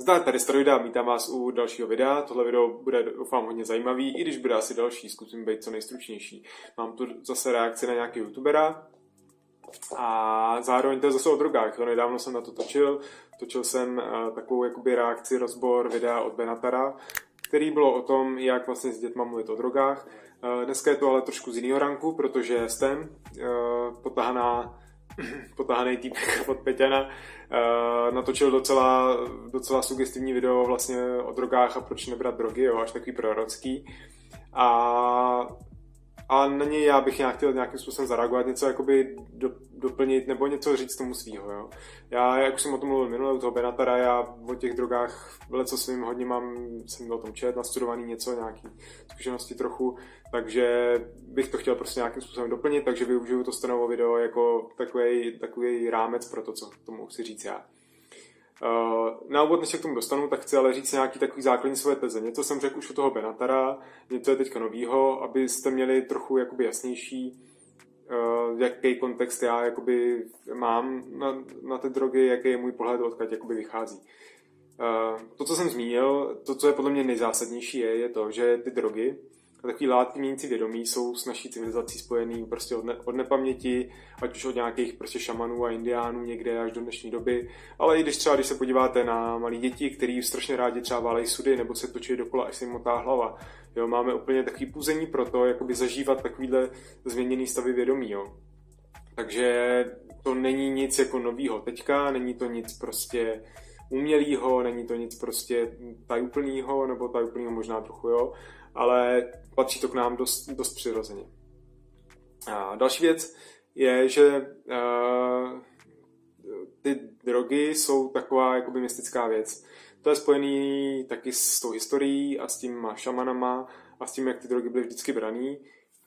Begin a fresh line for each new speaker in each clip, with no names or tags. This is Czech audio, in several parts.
Zdar tady Steroida, vítám vás u dalšího videa. Tohle video bude doufám hodně zajímavý, i když bude asi další, zkusím být co nejstručnější. Mám tu zase reakci na nějaký youtubera a zároveň to je zase o drogách. Jo. Nedávno jsem na to točil, točil jsem uh, takovou jakoby reakci, rozbor videa od Benatara, který bylo o tom, jak vlastně s dětma mluvit o drogách. Uh, dneska je to ale trošku z jiného ranku, protože jsem uh, potahaná potáhaný týpek od Peťana, uh, natočil docela, docela sugestivní video vlastně o drogách a proč nebrat drogy, jo, až takový prorocký. A a na něj já bych nějak chtěl nějakým způsobem zareagovat, něco jakoby do, doplnit nebo něco říct tomu svýho. Jo. Já, jak už jsem o tom mluvil minule, u toho Benatara, já o těch drogách co svým hodně mám, jsem o tom čet, nastudovaný něco, nějaký zkušenosti trochu, takže bych to chtěl prostě nějakým způsobem doplnit, takže využiju to stanovo video jako takový, takový rámec pro to, co tomu chci říct já. Uh, na úvod, než se k tomu dostanu, tak chci ale říct nějaký takový základní své teze. Něco jsem řekl už u toho Benatara, něco je teďka novýho, abyste měli trochu jakoby jasnější, uh, jaký kontext já jakoby mám na, na ty drogy, jaký je můj pohled, odkud jakoby vychází. Uh, to, co jsem zmínil, to, co je podle mě nejzásadnější, je, je to, že ty drogy a takový látky měnící vědomí jsou s naší civilizací spojený prostě od, ne, od nepaměti, ať už od nějakých prostě šamanů a indiánů někde až do dnešní doby. Ale i když třeba, když se podíváte na malé děti, který strašně rádi třeba válejí sudy nebo se točí dokola, až se jim motá hlava. Jo, máme úplně takový puzení pro to, jakoby zažívat takovýhle změněný stavy vědomí. Jo. Takže to není nic jako novýho teďka, není to nic prostě umělýho, není to nic prostě tajuplnýho, nebo tajuplnýho možná trochu, jo ale patří to k nám dost, dost přirozeně. A další věc je, že uh, ty drogy jsou taková jakoby mystická věc. To je spojený taky s tou historií a s těma šamanama a s tím, jak ty drogy byly vždycky braný.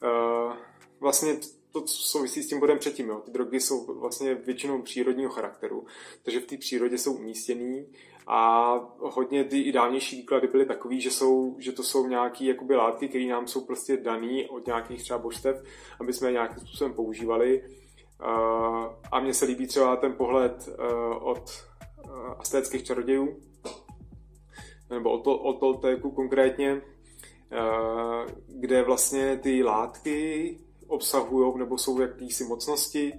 Uh, vlastně to souvisí s tím bodem předtím. Jo. Ty drogy jsou vlastně většinou přírodního charakteru, takže v té přírodě jsou umístěný a hodně ty i dávnější výklady byly takový, že, jsou, že to jsou nějaké jakoby látky, které nám jsou prostě dané od nějakých třeba božstev, aby jsme je nějakým způsobem používali. A mně se líbí třeba ten pohled od astéckých čarodějů, nebo od, od Toltéku konkrétně, kde vlastně ty látky obsahují nebo jsou jakýsi mocnosti,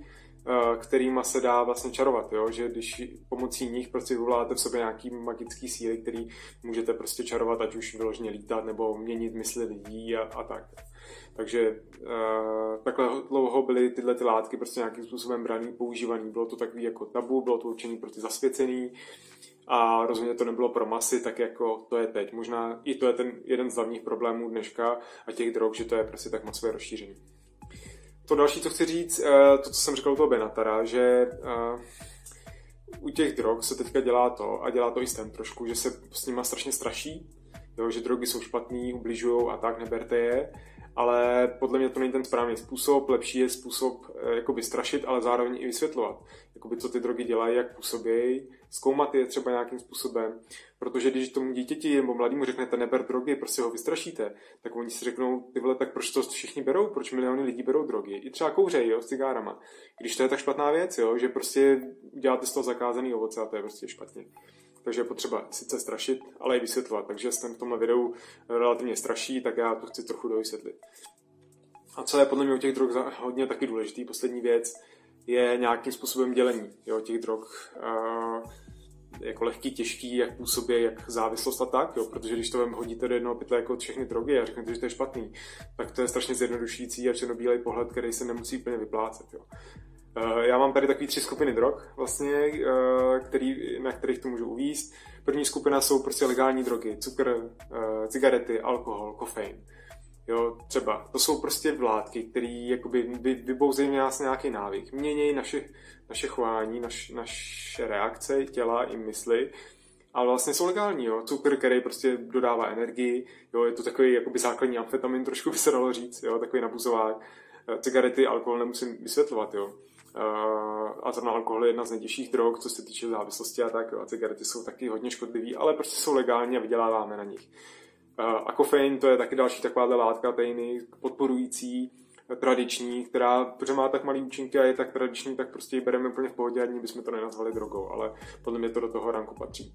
kterýma se dá vlastně čarovat, jo? že když pomocí nich prostě vyvoláte v sobě nějaký magický síly, který můžete prostě čarovat, ať už vyloženě lítat nebo měnit mysli lidí a, a tak. Takže uh, takhle dlouho byly tyhle ty látky prostě nějakým způsobem braný, používaný. Bylo to takový jako tabu, bylo to určení pro ty zasvěcený a rozhodně to nebylo pro masy, tak jako to je teď. Možná i to je ten jeden z hlavních problémů dneška a těch drog, že to je prostě tak masové rozšíření. To další, co chci říct, eh, to, co jsem říkal u toho Benatara, že eh, u těch drog se teďka dělá to, a dělá to i ten trošku, že se s nima strašně straší, jo, že drogy jsou špatný, ubližují a tak, neberte je ale podle mě to není ten správný způsob. Lepší je způsob eh, jakoby strašit, ale zároveň i vysvětlovat, jakoby, co ty drogy dělají, jak působí, zkoumat je třeba nějakým způsobem, protože když tomu dítěti nebo mladému řeknete neber drogy, prostě ho vystrašíte, tak oni si řeknou, ty vole, tak proč to všichni berou, proč miliony lidí berou drogy, i třeba kouřejí, jo, s cigárama. Když to je tak špatná věc, jo, že prostě děláte z toho zakázaný ovoce a to je prostě špatně takže je potřeba sice strašit, ale i vysvětlovat. Takže jsem v tomhle videu relativně straší, tak já to chci trochu dovysvětlit. A co je podle mě u těch drog hodně taky důležitý, poslední věc, je nějakým způsobem dělení jo, těch drog. Uh, jako lehký, těžký, jak působí, jak závislost a tak, jo, protože když to vám hodíte do jednoho pytle jako všechny drogy a řeknete, že to je špatný, tak to je strašně zjednodušující a černobílej pohled, který se nemusí úplně vyplácet. Jo. Eh, já mám tady takové tři skupiny drog, vlastně, eh, který, na kterých to můžu uvíst. První skupina jsou prostě legální drogy, cukr, eh, cigarety, alkohol, kofein. Jo, třeba. To jsou prostě vládky, které jakoby vybouzejí nás nějaký návyk. Měnějí naše, naše chování, naš, naše reakce těla i mysli, ale vlastně jsou legální, jo. Cukr, který prostě dodává energii, jo, je to takový jakoby základní amfetamin, trošku by se dalo říct, jo, takový nabuzovák. Cigarety, alkohol nemusím vysvětlovat, jo. Uh, a zrovna alkohol je jedna z nejtěžších drog, co se týče závislosti a tak. A cigarety jsou taky hodně škodlivý, ale prostě jsou legální a vyděláváme na nich. Uh, a kofein to je taky další taková látka tejny podporující tradiční, která, protože má tak malý účinky a je tak tradiční, tak prostě ji bereme úplně v pohodě, ani bychom to nenazvali drogou, ale podle mě to do toho ranku patří.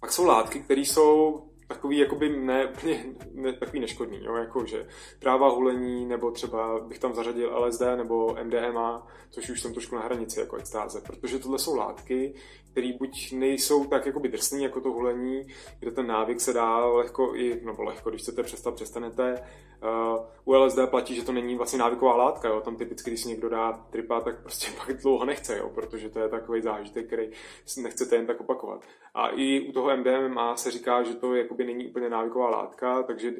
Pak jsou látky, které jsou takový jakoby ne, úplně ne, takový neškodný, jo, jako že tráva hulení, nebo třeba bych tam zařadil LSD nebo MDMA, což už jsem trošku na hranici jako extáze, protože tohle jsou látky, které buď nejsou tak jakoby drsný jako to hulení, kde ten návyk se dá lehko i, nebo lehko, když chcete přestat, přestanete. Uh, u LSD platí, že to není vlastně návyková látka, jo. tam typicky, když si někdo dá tripa, tak prostě pak dlouho nechce, jo, protože to je takový zážitek, který nechcete jen tak opakovat. A i u toho MDMA se říká, že to jakoby není úplně návyková látka, takže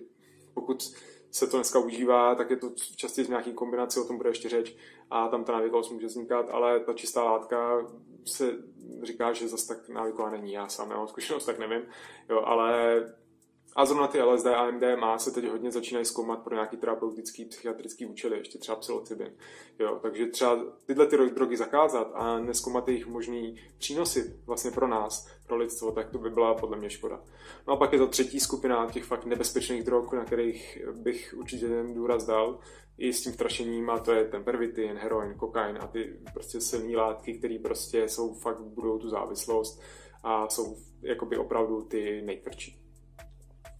pokud se to dneska užívá, tak je to častěji z nějaký kombinace, o tom bude ještě řeč, a tam ta návykovost může vznikat, ale ta čistá látka se říká, že zase tak návyková není. Já sám nemám zkušenost, tak nevím. Jo, ale a zrovna ty LSD a MDMA se teď hodně začínají zkoumat pro nějaký terapeutický, psychiatrický účely, ještě třeba psilocybin. Jo, takže třeba tyhle ty drogy zakázat a neskoumat jejich možný přínosy vlastně pro nás, pro lidstvo, tak to by byla podle mě škoda. No a pak je to třetí skupina těch fakt nebezpečných drog, na kterých bych určitě ten důraz dal, i s tím strašením, a to je ten pervitin, heroin, kokain a ty prostě silné látky, které prostě jsou fakt, budou tu závislost a jsou jakoby opravdu ty nejtvrdší.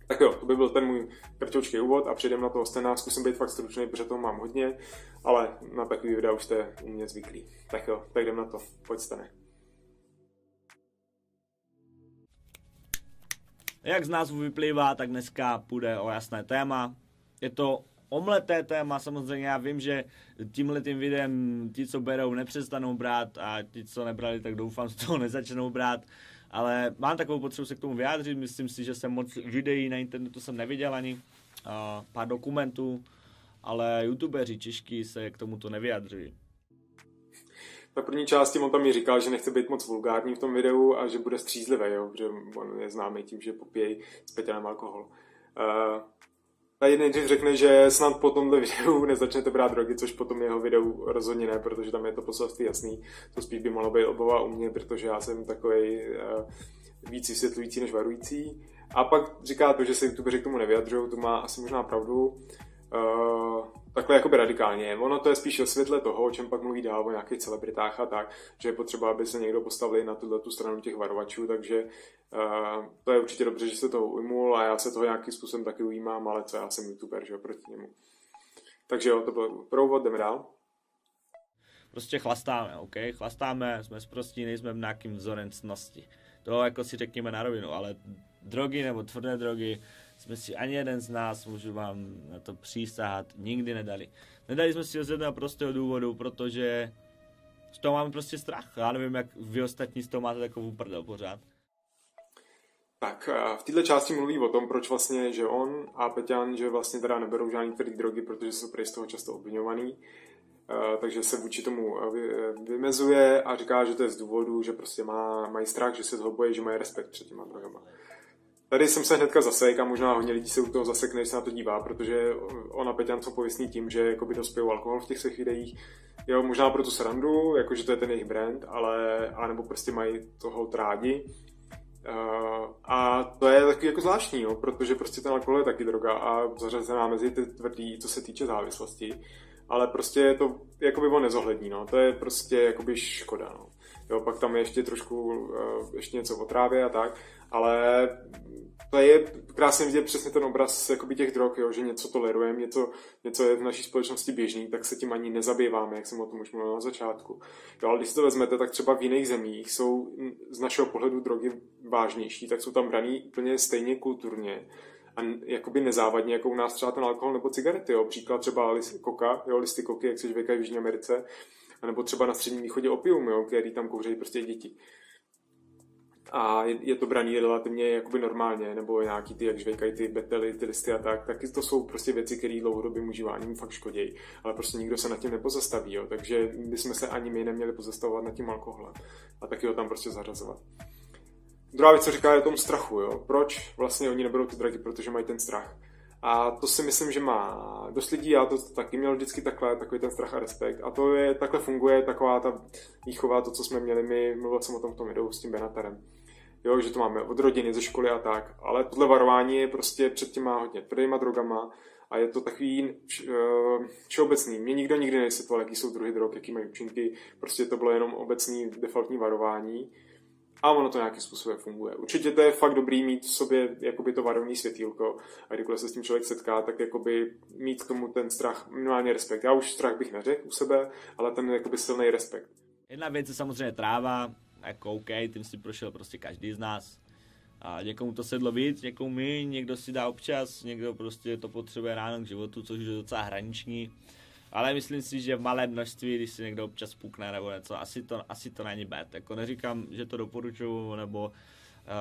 Tak jo, to by byl ten můj krťoučký úvod a přejdeme na toho scénář. Zkusím být fakt stručný, protože toho mám hodně, ale na takový videa už jste u mě zvyklí. Tak jo, tak jdem na to. Pojď stane.
Jak z názvu vyplývá, tak dneska půjde o jasné téma. Je to omleté téma, samozřejmě já vím, že tímhle tím videem ti, co berou, nepřestanou brát a ti, co nebrali, tak doufám, že toho nezačnou brát ale mám takovou potřebu se k tomu vyjádřit, myslím si, že jsem moc videí na internetu jsem neviděl ani, uh, pár dokumentů, ale youtubeři čeští se k tomuto nevyjadřují.
Na první části on tam mi říkal, že nechce být moc vulgární v tom videu a že bude střízlivý, jo, že on je známý tím, že popíjí s alkohol. Uh, Tady nejdřív řekne, že snad po tomto videu nezačnete brát drogy, což potom jeho videu rozhodně ne, protože tam je to poselství jasný. To spíš by mohlo být obava u mě, protože já jsem takový uh, víc vysvětlující než varující. A pak říká to, že se youtuberi k tomu nevyjadřují, to má asi možná pravdu. Uh, takhle jakoby radikálně. Ono to je spíš o světle toho, o čem pak mluví dál, o nějakých celebritách a tak, že je potřeba, aby se někdo postavili na tuhle tu stranu těch varovačů, takže uh, to je určitě dobře, že se toho ujmul a já se toho nějakým způsobem taky ujímám, ale co já jsem youtuber, že proti němu. Takže jo, to byl provod, jdeme dál.
Prostě chlastáme, OK? Chlastáme, jsme zprostí, nejsme v nějakým vzorem cnosti. To jako si řekněme na rovinu, ale drogy nebo tvrdé drogy jsme si ani jeden z nás, můžu vám na to přísahat, nikdy nedali. Nedali jsme si ho z jednoho prostého důvodu, protože z toho máme prostě strach. Já nevím, jak vy ostatní z toho máte takovou prdel pořád.
Tak v této části mluví o tom, proč vlastně, že on a Peťan, že vlastně teda neberou žádný tvrdý drogy, protože jsou prý z toho často obvinovaný. takže se vůči tomu vymezuje a říká, že to je z důvodu, že prostě má, mají strach, že se toho bojí, že mají respekt před těma drogama. Tady jsem se hnedka zasek a možná hodně lidí se u toho zasekne, když se na to dívá, protože ona Peťan jsou pověstný tím, že jakoby dospějou alkohol v těch svých videích. Jo, možná pro tu srandu, jakože to je ten jejich brand, ale, anebo prostě mají toho rádi. Uh, a to je taky jako zvláštní, jo, protože prostě ten alkohol je taky droga a zařazená mezi ty tvrdý, co se týče závislosti. Ale prostě to jakoby on nezohlední, no. To je prostě jakoby škoda, no. Jo, pak tam je ještě trošku uh, ještě něco o trávě a tak, ale to je krásně vidět přesně ten obraz jakoby těch drog, jo, že něco tolerujeme, něco, něco je v naší společnosti běžný, tak se tím ani nezabýváme, jak jsem o tom už mluvil na začátku. Jo, ale když si to vezmete, tak třeba v jiných zemích jsou z našeho pohledu drogy vážnější, tak jsou tam braný úplně stejně kulturně a jakoby nezávadně, jako u nás třeba ten alkohol nebo cigarety. Jo. Příklad třeba koka, jo, listy koky, jak se žvěkají v Jižní Americe, nebo třeba na středním východě opium, jo, který tam kouřejí prostě děti a je, je to braný relativně jakoby normálně, nebo nějaký ty, jak žvejkají ty betely, ty listy a tak, tak to jsou prostě věci, které dlouhodobým užíváním fakt škodějí, ale prostě nikdo se nad tím nepozastaví, jo, takže bychom se ani my neměli pozastavovat nad tím alkoholem a taky ho tam prostě zařazovat. Druhá věc, co říká, je o tom strachu, jo. Proč vlastně oni neberou ty dragy, protože mají ten strach. A to si myslím, že má dost lidí, já to taky měl vždycky takhle, takový ten strach a respekt. A to je, takhle funguje taková ta výchova, to, co jsme měli my, mluvil jsem o tom v tom videu s tím Benatarem jo, že to máme od rodiny, ze školy a tak. Ale tohle varování je prostě před těma hodně tvrdýma drogama a je to takový uh, všeobecný. Mě nikdo nikdy nevysvětloval, jaký jsou druhy drog, jaký mají účinky. Prostě to bylo jenom obecný defaultní varování. A ono to nějakým způsobem funguje. Určitě to je fakt dobrý mít v sobě jakoby to varovní světýlko a kdykoliv se s tím člověk setká, tak jakoby mít k tomu ten strach, minimálně respekt. Já už strach bych neřekl u sebe, ale ten jakoby silný respekt.
Jedna věc je samozřejmě tráva, jako OK, tím si prošel prostě každý z nás. A někomu to sedlo víc, někomu mi, někdo si dá občas, někdo prostě to potřebuje ráno k životu, což je docela hraniční. Ale myslím si, že v malé množství, když si někdo občas pukne nebo něco, asi to, asi to není bad. Jako neříkám, že to doporučuju, nebo uh,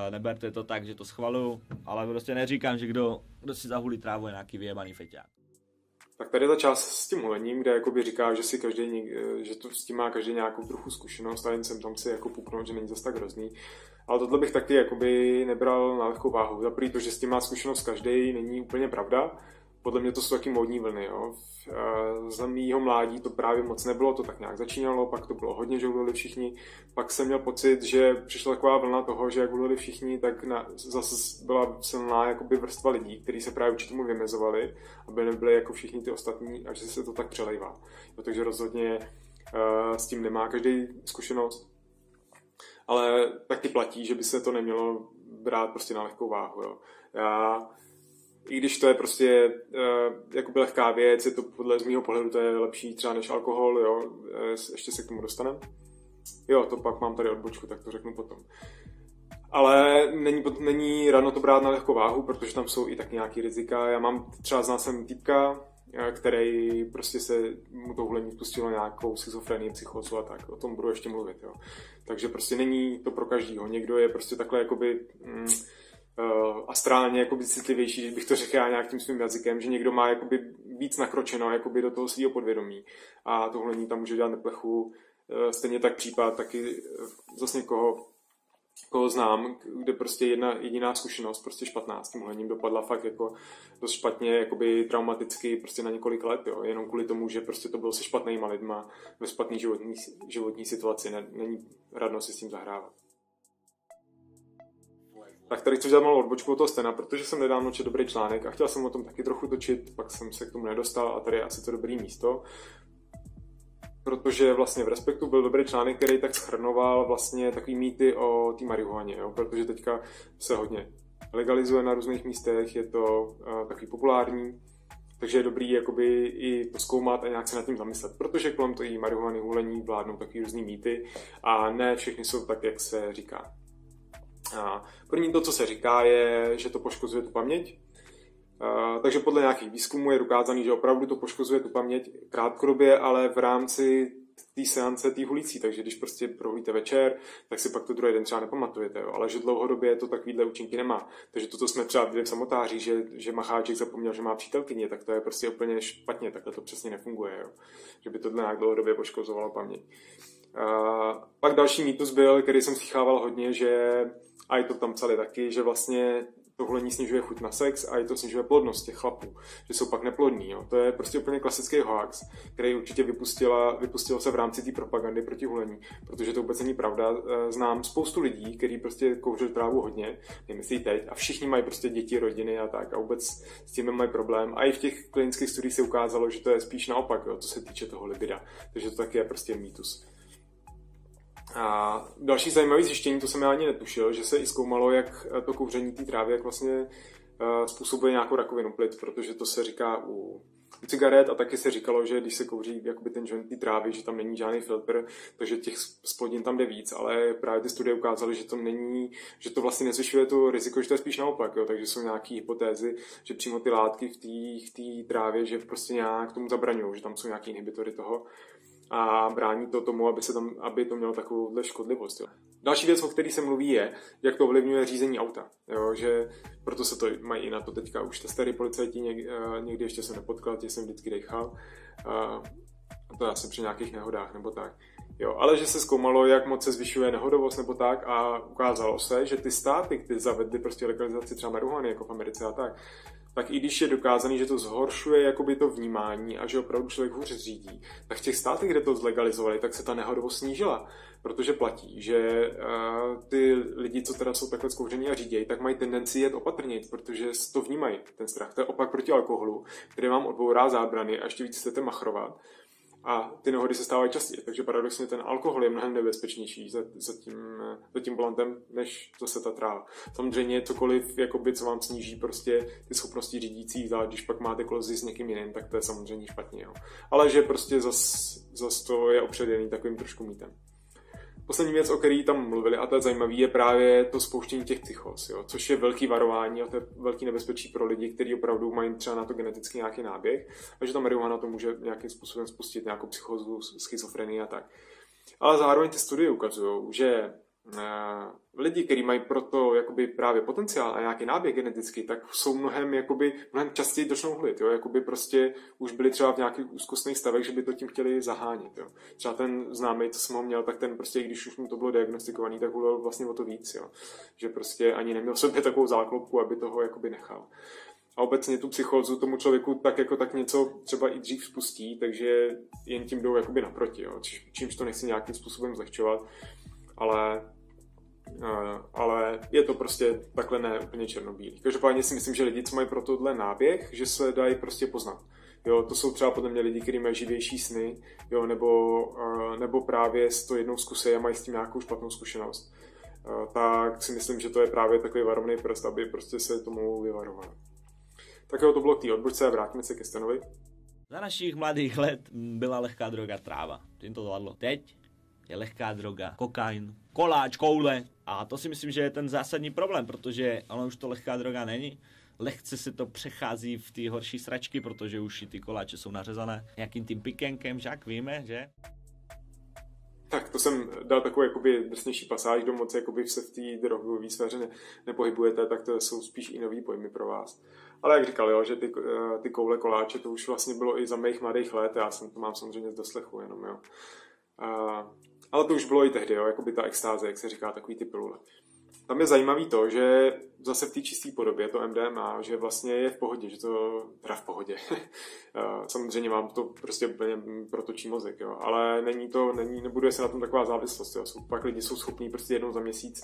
neberte to tak, že to schvaluju, ale prostě neříkám, že kdo, kdo si zahulí trávu je nějaký vyjebaný feťák.
Tak tady je ta část s tím hulením, kde jakoby říká, že si každý, že to s tím má každý nějakou trochu zkušenost a jen jsem tam si jako puknout, že není zase tak hrozný. Ale tohle bych taky jakoby nebral na lehkou váhu. Za to, že s tím má zkušenost každý, není úplně pravda podle mě to jsou taky modní vlny. Jo. Eh, za mýho mládí to právě moc nebylo, to tak nějak začínalo, pak to bylo hodně, že ulili všichni. Pak jsem měl pocit, že přišla taková vlna toho, že jak ulili všichni, tak na, zase byla silná jakoby vrstva lidí, kteří se právě určitě tomu vymezovali, aby nebyli jako všichni ty ostatní a že se to tak přelejvá. Jo, takže rozhodně uh, s tím nemá každý zkušenost. Ale taky platí, že by se to nemělo brát prostě na lehkou váhu. Jo. Já i když to je prostě uh, jakoby lehká věc, je to podle z mého pohledu to je lepší třeba než alkohol, jo, eh, ještě se k tomu dostaneme. Jo, to pak mám tady odbočku, tak to řeknu potom. Ale není, není ráno to brát na lehkou váhu, protože tam jsou i tak nějaký rizika. Já mám třeba znal jsem týpka, eh, který prostě se mu to hulení spustilo nějakou schizofrenii, psychozu a tak. O tom budu ještě mluvit, jo. Takže prostě není to pro každýho. Někdo je prostě takhle jakoby... Mm, uh, astrálně jakoby citlivější, když bych to řekl já nějakým svým jazykem, že někdo má jakoby víc nakročeno jakoby do toho svého podvědomí a tohle tam může dělat neplechu. Uh, stejně tak případ taky uh, zase někoho, koho znám, kde prostě jedna jediná zkušenost, prostě špatná s tím hlením dopadla fakt jako dost špatně, jakoby traumaticky prostě na několik let, jo, jenom kvůli tomu, že prostě to bylo se špatnýma lidma ve špatné životní, životní situaci, není radno si s tím zahrávat. Tak tady chci udělat malou odbočku od toho Stena, protože jsem nedávno četl dobrý článek a chtěl jsem o tom taky trochu točit, pak jsem se k tomu nedostal a tady je asi to dobrý místo. Protože vlastně v Respektu byl dobrý článek, který tak schrnoval vlastně takový mýty o té marihuaně, jo? protože teďka se hodně legalizuje na různých místech, je to uh, takový populární, takže je dobrý jakoby i zkoumat a nějak se nad tím zamyslet, protože kolem toho marihuany hulení vládnou takový různý mýty a ne všechny jsou tak, jak se říká. První to, co se říká, je, že to poškozuje tu paměť. Takže podle nějakých výzkumů je dokázaný, že opravdu to poškozuje tu paměť krátkodobě, ale v rámci té seance té hulící, takže když prostě prohlíte večer, tak si pak to druhý den třeba nepamatujete, jo. ale že dlouhodobě to takovýhle účinky nemá. Takže to, co jsme třeba viděli v samotáři, že, že Macháček zapomněl, že má přítelkyně, tak to je prostě úplně špatně, takhle to přesně nefunguje, jo. že by to nějak dlouhodobě poškozovalo paměť. Uh, pak další mýtus byl, který jsem slychával hodně, že a i to tam psali taky, že vlastně tohle snižuje chuť na sex a i to snižuje plodnost těch chlapů, že jsou pak neplodní. Jo. To je prostě úplně klasický hoax, který určitě vypustila, vypustilo se v rámci té propagandy proti hulení, protože to vůbec není pravda. Eh, znám spoustu lidí, kteří prostě kouřili trávu hodně, nemyslí teď, a všichni mají prostě děti, rodiny a tak a vůbec s tím mají problém. A i v těch klinických studiích se ukázalo, že to je spíš naopak, jo, co se týče toho libida. Takže to taky je prostě mýtus. A další zajímavé zjištění, to jsem já ani netušil, že se i zkoumalo, jak to kouření té trávy, jak vlastně uh, způsobuje nějakou rakovinu plic, protože to se říká u, cigaret a taky se říkalo, že když se kouří jakoby ten joint té trávy, že tam není žádný filtr, takže těch splodin tam jde víc, ale právě ty studie ukázaly, že to není, že to vlastně nezvyšuje to riziko, že to je spíš naopak, jo, takže jsou nějaké hypotézy, že přímo ty látky v té trávě, že prostě nějak tomu zabraňují, že tam jsou nějaké inhibitory toho, a brání to tomu, aby, se tam, aby to mělo takovou škodlivost. Jo. Další věc, o které se mluví, je, jak to ovlivňuje řízení auta. Jo, že proto se to mají i na to teďka už testery policajti, někdy, eh, někdy ještě jsem nepotkal, tě jsem vždycky dechal. A to asi při nějakých nehodách nebo tak. Jo, ale že se zkoumalo, jak moc se zvyšuje nehodovost nebo tak a ukázalo se, že ty státy, které zavedly prostě legalizaci třeba marihuany, jako v Americe a tak, tak i když je dokázaný, že to zhoršuje jakoby to vnímání a že opravdu člověk hůř řídí, tak v těch státech, kde to zlegalizovali, tak se ta nehodovost snížila. Protože platí, že uh, ty lidi, co teda jsou takhle zkouření a řídějí, tak mají tendenci jet opatrně, protože to vnímají, ten strach. To je opak proti alkoholu, který vám odbourá zábrany a ještě víc chcete machrovat. A ty nehody se stávají častěji, takže paradoxně ten alkohol je mnohem nebezpečnější za, za, tím, za tím volantem, než zase ta tráva. Samozřejmě cokoliv, jakoby, co vám sníží prostě ty schopnosti řídící, a když pak máte kolozi s někým jiným, tak to je samozřejmě špatně. Jo. Ale že prostě zas, zas to je opředený takovým trošku mítem. Poslední věc, o který tam mluvili, a to je zajímavé, je právě to spouštění těch psychos, jo, což je velký varování a to je velký nebezpečí pro lidi, kteří opravdu mají třeba na to geneticky nějaký náběh a že ta marihuana to může nějakým způsobem spustit nějakou psychozu, schizofrenii a tak. Ale zároveň ty studie ukazují, že lidi, kteří mají proto jakoby právě potenciál a nějaký náběh genetický, tak jsou mnohem, jakoby, mnohem častěji začnou hlit, jo? jakoby prostě už byli třeba v nějakých úzkostných stavech, že by to tím chtěli zahánit. Jo? Třeba ten známý, co jsem ho měl, tak ten prostě, když už mu to bylo diagnostikovaný, tak hulil vlastně o to víc, jo? že prostě ani neměl v sobě takovou záklopku, aby toho jakoby nechal. A obecně tu psychózu tomu člověku tak jako tak něco třeba i dřív spustí, takže jen tím jdou jakoby naproti, jo? čímž to nechci nějakým způsobem zlehčovat ale Eh, ale je to prostě takhle ne úplně černobílý. Každopádně si myslím, že lidi, co mají pro tohle náběh, že se dají prostě poznat. Jo, to jsou třeba podle mě lidi, kteří mají živější sny, jo, nebo, uh, nebo právě s to jednou zkusí a mají s tím nějakou špatnou zkušenost. Uh, tak si myslím, že to je právě takový varovný prst, aby prostě se tomu vyvarovali. Tak jo, to bylo k té odbočce a vrátíme se ke Stanovi.
Za našich mladých let byla lehká droga tráva. Tím to zvládlo. Teď je lehká droga, kokain, koláč, koule. A to si myslím, že je ten zásadní problém, protože ono už to lehká droga není. Lehce se to přechází v ty horší sračky, protože už i ty koláče jsou nařezané nějakým tím pikenkem, žák víme, že?
Tak to jsem dal takovou jakoby drsnější pasáž, do moci jakoby se v té drogové sféře ne, nepohybujete, tak to jsou spíš i nový pojmy pro vás. Ale jak říkal, jo, že ty, eh, ty koule koláče, to už vlastně bylo i za mých mladých let, já jsem to mám samozřejmě z doslechu jenom, jo. A ale to už bylo i tehdy, jako by ta extáze, jak se říká, takový ty pilule. Tam je zajímavý to, že zase v té čisté podobě to MDMA, že vlastně je v pohodě, že to, teda v pohodě. Samozřejmě mám to prostě úplně protočí mozek, jo. ale není to, není, nebuduje se na tom taková závislost. Jo. Jsou, pak lidi jsou schopní prostě jednou za měsíc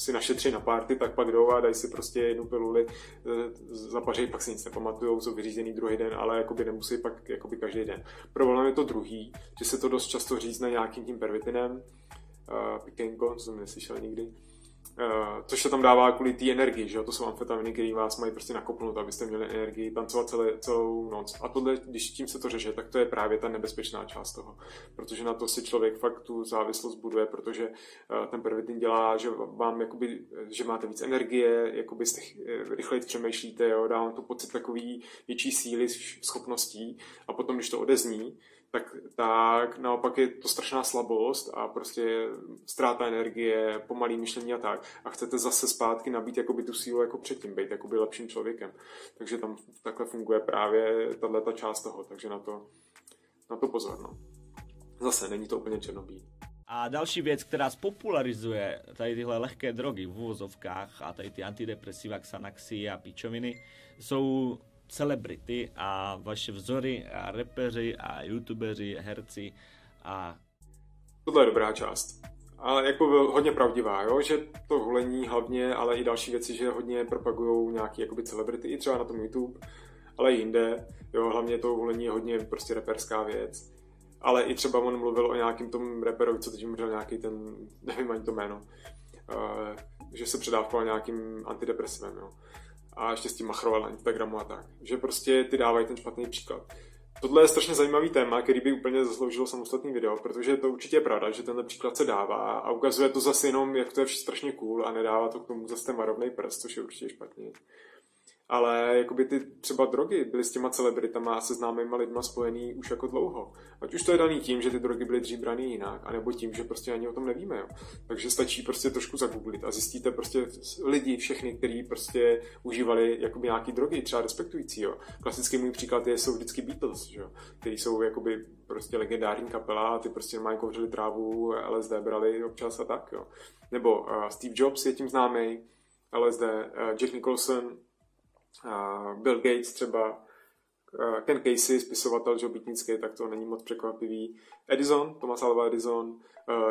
si našetří na párty, tak pak jdou a dají si prostě jednu piluli, eh, zapařejí, pak si nic nepamatujou, jsou vyřízený druhý den, ale jakoby nemusí pak jakoby každý den. Problém je to druhý, že se to dost často řízne nějakým tím pervitinem, uh, pikenko, co jsem neslyšel nikdy, Uh, což se tam dává kvůli té energii, že jo? to jsou amfetaminy, které vás mají prostě nakopnout, abyste měli energii, tancovat celé, celou noc. A tohle, když tím se to řeže, tak to je právě ta nebezpečná část toho, protože na to si člověk fakt tu závislost buduje, protože uh, ten pervitin dělá, že vám jakoby, že máte víc energie, jakoby jste, uh, rychleji přemýšlíte, jo? dá vám to pocit takový větší síly, schopností a potom, když to odezní, tak, tak naopak je to strašná slabost a prostě ztráta energie, pomalý myšlení a tak. A chcete zase zpátky nabít jakoby tu sílu jako předtím, být jakoby lepším člověkem. Takže tam takhle funguje právě tato část toho, takže na to, na to pozor. No. Zase není to úplně černobílý.
A další věc, která spopularizuje tady tyhle lehké drogy v úvozovkách a tady ty antidepresiva, Xanaxy a pičoviny, jsou celebrity a vaše vzory a repeři a youtubeři, herci a...
Tohle je dobrá část. Ale jako hodně pravdivá, jo? že to hulení hlavně, ale i další věci, že hodně propagují nějaký jakoby celebrity, i třeba na tom YouTube, ale i jinde. Jo? Hlavně to hulení je hodně prostě reperská věc. Ale i třeba on mluvil o nějakým tom reperovi, co teď umřel nějaký ten, nevím ani to jméno, uh, že se předávkoval nějakým antidepresivem. Jo? A ještě s tím machroval na Instagramu a tak. Že prostě ty dávají ten špatný příklad. Tohle je strašně zajímavý téma, který by úplně zasloužilo samostatný video, protože to určitě je pravda, že tenhle příklad se dává a ukazuje to zase jenom, jak to je strašně cool a nedává to k tomu zase ten varovný prst, což je určitě špatně ale jakoby ty třeba drogy byly s těma celebritama a se známýma lidma spojený už jako dlouho. Ať už to je daný tím, že ty drogy byly dřív braný jinak, anebo tím, že prostě ani o tom nevíme. Jo. Takže stačí prostě trošku zagooglit a zjistíte prostě lidi, všechny, kteří prostě užívali jakoby nějaký drogy, třeba respektující. Jo. Klasický můj příklad je, jsou vždycky Beatles, že jo, který jsou jakoby prostě legendární kapela ty prostě mají kouřili trávu, LSD brali občas a tak. Jo. Nebo uh, Steve Jobs je tím známý, LSD, uh, Jack Nicholson, Bill Gates třeba, Ken Casey, spisovatel žobitnický, tak to není moc překvapivý. Edison, Thomas Alva Edison,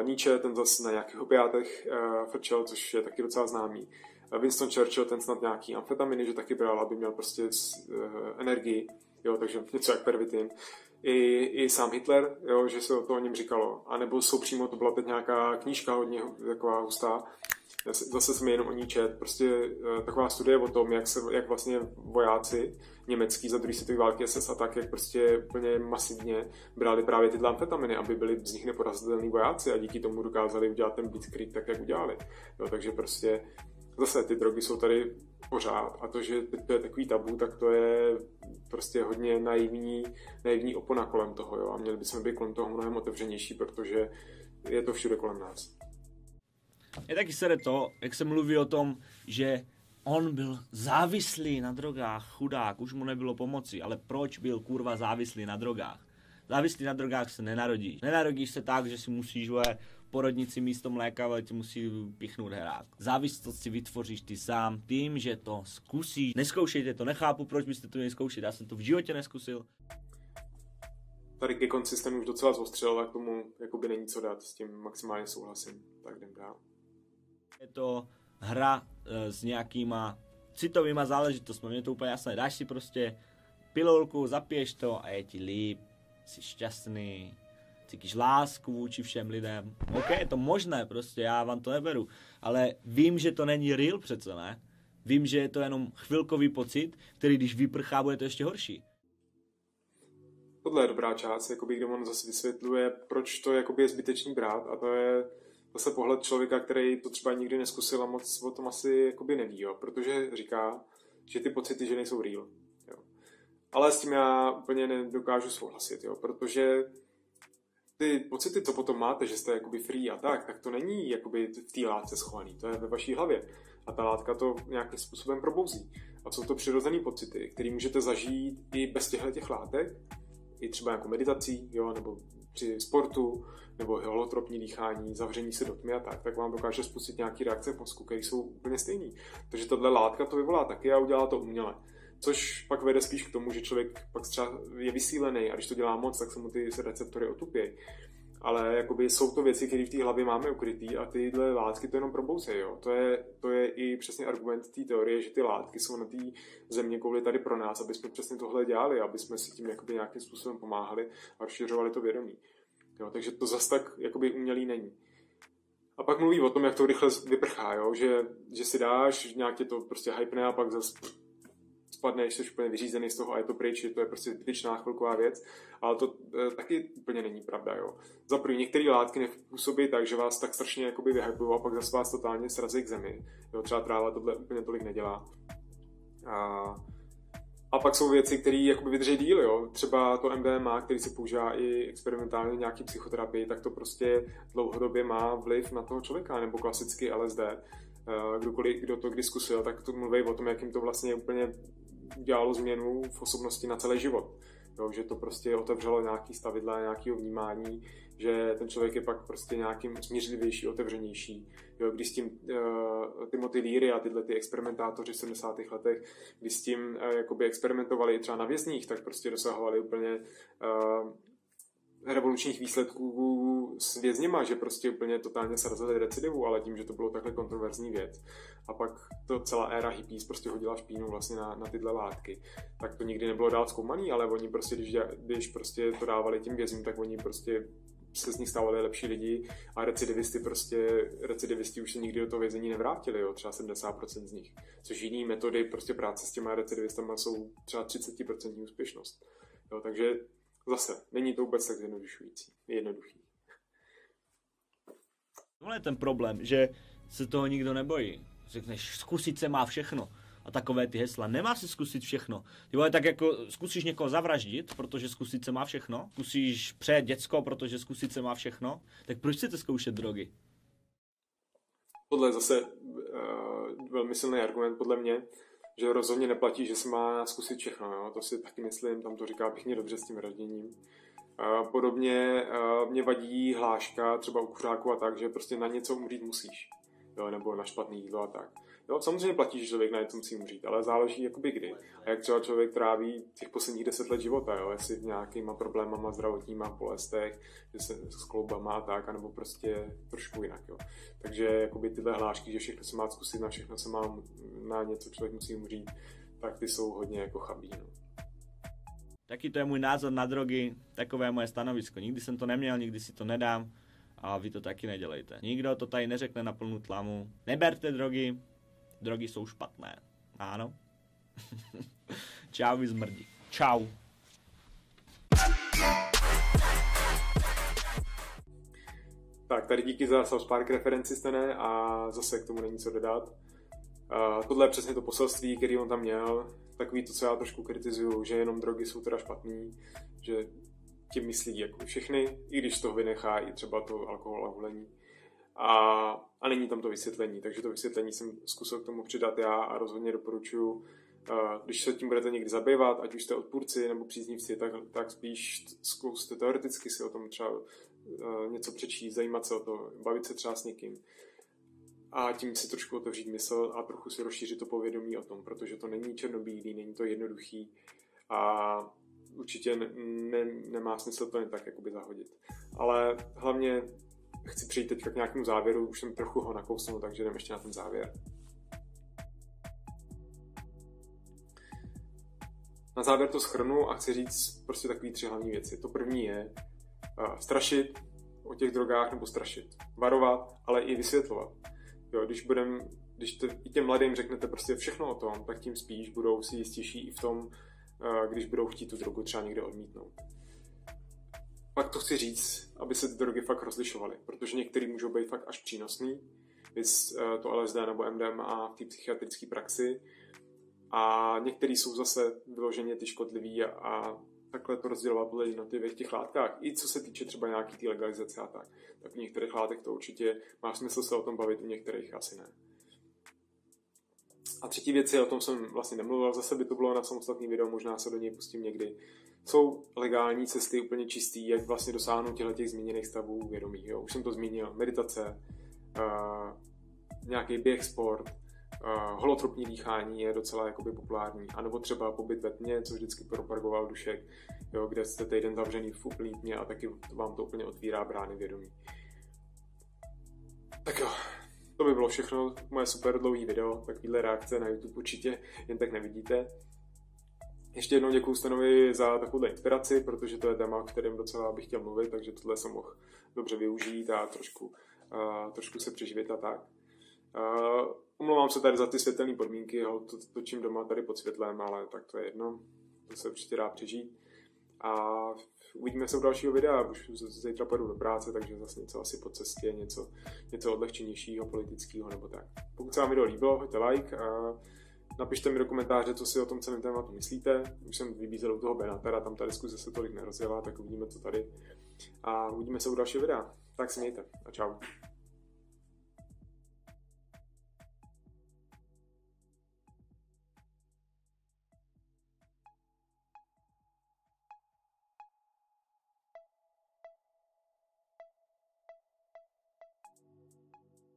Nietzsche, ten zase na nějakých opiátech frčel, což je taky docela známý. Winston Churchill, ten snad nějaký amfetaminy, že taky bral, aby měl prostě energii, jo, takže něco jak pervitin. i, i sám Hitler, jo, že se o to o něm říkalo. A nebo jsou přímo, to byla teď nějaká knížka hodně taková hustá, zase jsme jenom o ní čet, prostě uh, taková studie o tom, jak, se, jak vlastně vojáci německý za druhé světové války SS a tak, jak prostě úplně masivně brali právě tyhle amfetaminy, aby byli z nich neporazitelní vojáci a díky tomu dokázali udělat ten Blitzkrieg tak, jak udělali. Jo, takže prostě zase ty drogy jsou tady pořád a to, že to je takový tabu, tak to je prostě hodně naivní, naivní opona kolem toho, jo, a měli bychom být kolem toho mnohem otevřenější, protože je to všude kolem nás.
Je taky sere to, jak se mluví o tom, že on byl závislý na drogách, chudák, už mu nebylo pomoci, ale proč byl kurva závislý na drogách? Závislý na drogách se nenarodíš. Nenarodíš se tak, že si musíš vole, porodnici místo mléka, ale ti musí pichnout herák. Závislost si vytvoříš ty sám tím, že to zkusíš. Neskoušejte to, nechápu, proč byste to měli zkoušet, já jsem to v životě neskusil.
Tady ke konci už docela zostřel a k tomu jakoby není co dát, s tím maximálně souhlasím. Tak jdem dál.
Je to hra e, s nějakýma citovýma záležitostmi, je to úplně jasné. Dáš si prostě pilulku, zapiješ to a je ti líp, jsi šťastný, cítíš lásku vůči všem lidem. OK, je to možné, prostě já vám to neberu, ale vím, že to není real přece, ne? Vím, že je to jenom chvilkový pocit, který když vyprchá, bude to ještě horší.
Tohle je dobrá část, jakoby, kde on zase vysvětluje, proč to jakoby je zbytečný brát a to je zase pohled člověka, který to třeba nikdy neskusil a moc o tom asi jakoby neví, jo, protože říká, že ty pocity, že nejsou real. Jo. Ale s tím já úplně nedokážu souhlasit, jo, protože ty pocity, co potom máte, že jste jakoby free a tak, tak to není jakoby v té látce schovaný, to je ve vaší hlavě. A ta látka to nějakým způsobem probouzí. A jsou to přirozené pocity, které můžete zažít i bez těchto těch látek, i třeba jako meditací, jo, nebo při sportu, nebo holotropní dýchání, zavření se do tmy a tak, tak vám dokáže spustit nějaké reakce v mozku, které jsou úplně stejné. Takže tahle látka to vyvolá taky a udělá to uměle. Což pak vede spíš k tomu, že člověk pak třeba je vysílený a když to dělá moc, tak se mu ty receptory otupějí. Ale jakoby jsou to věci, které v té hlavě máme ukrytý a tyhle látky to jenom probouzejí. To je, to je i přesně argument té teorie, že ty látky jsou na té země kouli tady pro nás, aby jsme přesně tohle dělali, aby jsme si tím jakoby nějakým způsobem pomáhali a rozšiřovali to vědomí. Jo, takže to zas tak jakoby umělý není. A pak mluví o tom, jak to rychle vyprchá, jo? Že, že si dáš, nějak tě to prostě hypne a pak zase spadneš, jsi úplně vyřízený z toho a je to pryč, je to je prostě zbytečná chvilková věc, ale to e, taky úplně není pravda, jo. Za první, některé látky nepůsobí tak, že vás tak strašně jakoby vyhypují a pak zase vás totálně srazí k zemi, jo, třeba tráva tohle úplně tolik nedělá. A, a pak jsou věci, které jakoby vydrží díl, jo. Třeba to MDMA, který se používá i experimentálně nějaký psychoterapii, tak to prostě dlouhodobě má vliv na toho člověka, nebo klasicky LSD. E, kdokoliv, kdo to kdy zkusil, tak to mluví o tom, jak jim to vlastně úplně udělalo změnu v osobnosti na celý život. Jo, že to prostě otevřelo nějaký stavidla, nějakého vnímání, že ten člověk je pak prostě nějakým smířlivější, otevřenější. Jo, když s tím uh, Timothy Leary a tyhle ty experimentátoři v 70. letech, když s tím uh, jakoby experimentovali třeba na vězních, tak prostě dosahovali úplně uh, revolučních výsledků s vězněma, že prostě úplně totálně srazili recidivu, ale tím, že to bylo takhle kontroverzní věc. A pak to celá éra hippies prostě hodila špínu vlastně na, na tyhle látky. Tak to nikdy nebylo dál zkoumaný, ale oni prostě, když, když prostě to dávali tím vězňům, tak oni prostě se z nich stávali lepší lidi a recidivisty prostě, recidivisti už se nikdy do toho vězení nevrátili, jo, třeba 70% z nich. Což jiný metody prostě práce s těma recidivistama jsou třeba 30% úspěšnost. Jo, takže Zase, není to vůbec tak zjednodušující. Je jednoduchý.
Tohle je ten problém, že se toho nikdo nebojí. Řekneš, zkusit se má všechno. A takové ty hesla, nemá se zkusit všechno. Ty vole, tak jako zkusíš někoho zavraždit, protože zkusit se má všechno. Zkusíš přejet děcko, protože zkusit se má všechno. Tak proč chcete zkoušet drogy?
Tohle je zase uh, velmi silný argument podle mě že rozhodně neplatí, že se má zkusit všechno. Jo? To si taky myslím, tam to říká pěkně dobře s tím raděním. Podobně mě vadí hláška třeba u kuřáku a tak, že prostě na něco umřít musíš. Jo? Nebo na špatný jídlo a tak. Jo, samozřejmě platí, že člověk na něco musí umřít, ale záleží jakoby kdy. A jak třeba člověk tráví těch posledních deset let života, jo? jestli v nějakýma problémama zdravotníma, bolestech, že se s kloubama a tak, anebo prostě trošku jinak. Jo? Takže jakoby tyhle hlášky, že všechno se má zkusit, na všechno se má, na něco člověk musí umřít, tak ty jsou hodně jako chabí. No.
Taký to je můj názor na drogy, takové je moje stanovisko. Nikdy jsem to neměl, nikdy si to nedám a vy to taky nedělejte. Nikdo to tady neřekne na plnou tlamu. Neberte drogy, drogy jsou špatné. Ano. Čau, vy zmrdí. Čau.
Tak, tady díky za South Park referenci stane a zase k tomu není co dodat. Uh, tohle je přesně to poselství, který on tam měl. Takový to, co já trošku kritizuju, že jenom drogy jsou teda špatný, že tím myslí jako všechny, i když toho vynechá i třeba to alkohol a hulení. A, a není tam to vysvětlení, takže to vysvětlení jsem zkusil k tomu přidat já a rozhodně doporučuji, uh, když se tím budete někdy zabývat, ať už jste odpůrci nebo příznivci, tak, tak spíš zkuste teoreticky si o tom třeba uh, něco přečíst, zajímat se o to, bavit se třeba s někým a tím si trošku otevřít mysl a trochu si rozšířit to povědomí o tom, protože to není černobílý, není to jednoduchý a určitě ne, ne, nemá smysl to jen tak jakoby zahodit. Ale hlavně chci přijít teďka k nějakému závěru, už jsem trochu ho nakousnul, takže jdem ještě na ten závěr. Na závěr to schrnu a chci říct prostě takové tři hlavní věci. To první je uh, strašit o těch drogách nebo strašit. Varovat, ale i vysvětlovat. Jo, když budem, když to, i těm mladým řeknete prostě všechno o tom, tak tím spíš budou si jistější i v tom, eh, když budou chtít tu drogu třeba někde odmítnout. Pak to chci říct, aby se ty drogy fakt rozlišovaly, protože některý můžou být fakt až přínosný, vys eh, to LSD nebo MDMA v té psychiatrické praxi, a některý jsou zase vyloženě ty škodlivý a, a takhle to rozdělovat podle jednotlivých těch látkách. I co se týče třeba nějaký té legalizace a tak. Tak v některých látek to určitě má smysl se o tom bavit, u některých asi ne. A třetí věc je, o tom jsem vlastně nemluvil, zase by to bylo na samostatný video, možná se do něj pustím někdy. Jsou legální cesty úplně čistý, jak vlastně dosáhnout těchto těch zmíněných stavů vědomí. Jo? Už jsem to zmínil, meditace, uh, nějaký běh, sport, uh, holotropní dýchání je docela jakoby populární, anebo třeba pobyt ve tmě, co vždycky propagoval Dušek, jo, kde jste týden zavřený v úplný tmě a taky vám to úplně otvírá brány vědomí. Tak jo, to by bylo všechno, moje super dlouhý video, takovýhle reakce na YouTube určitě jen tak nevidíte. Ještě jednou děkuji Stanovi za takovou inspiraci, protože to je téma, o kterém docela bych chtěl mluvit, takže tohle jsem mohl dobře využít a trošku, uh, trošku se přeživit a tak. Uh, Omlouvám se tady za ty světelné podmínky, ho to, točím doma tady pod světlem, ale tak to je jedno. To se určitě dá přežít. A uvidíme se u dalšího videa, už zítra půjdu do práce, takže zase něco asi po cestě, něco, něco odlehčenějšího, politického nebo tak. Pokud se vám video líbilo, hoďte like a napište mi do komentáře, co si o tom celém tématu myslíte. Už jsem vybízel u toho Benatera, tam ta diskuze se tolik nerozjela, tak uvidíme to tady. A uvidíme se u dalšího videa. Tak se mějte a čau.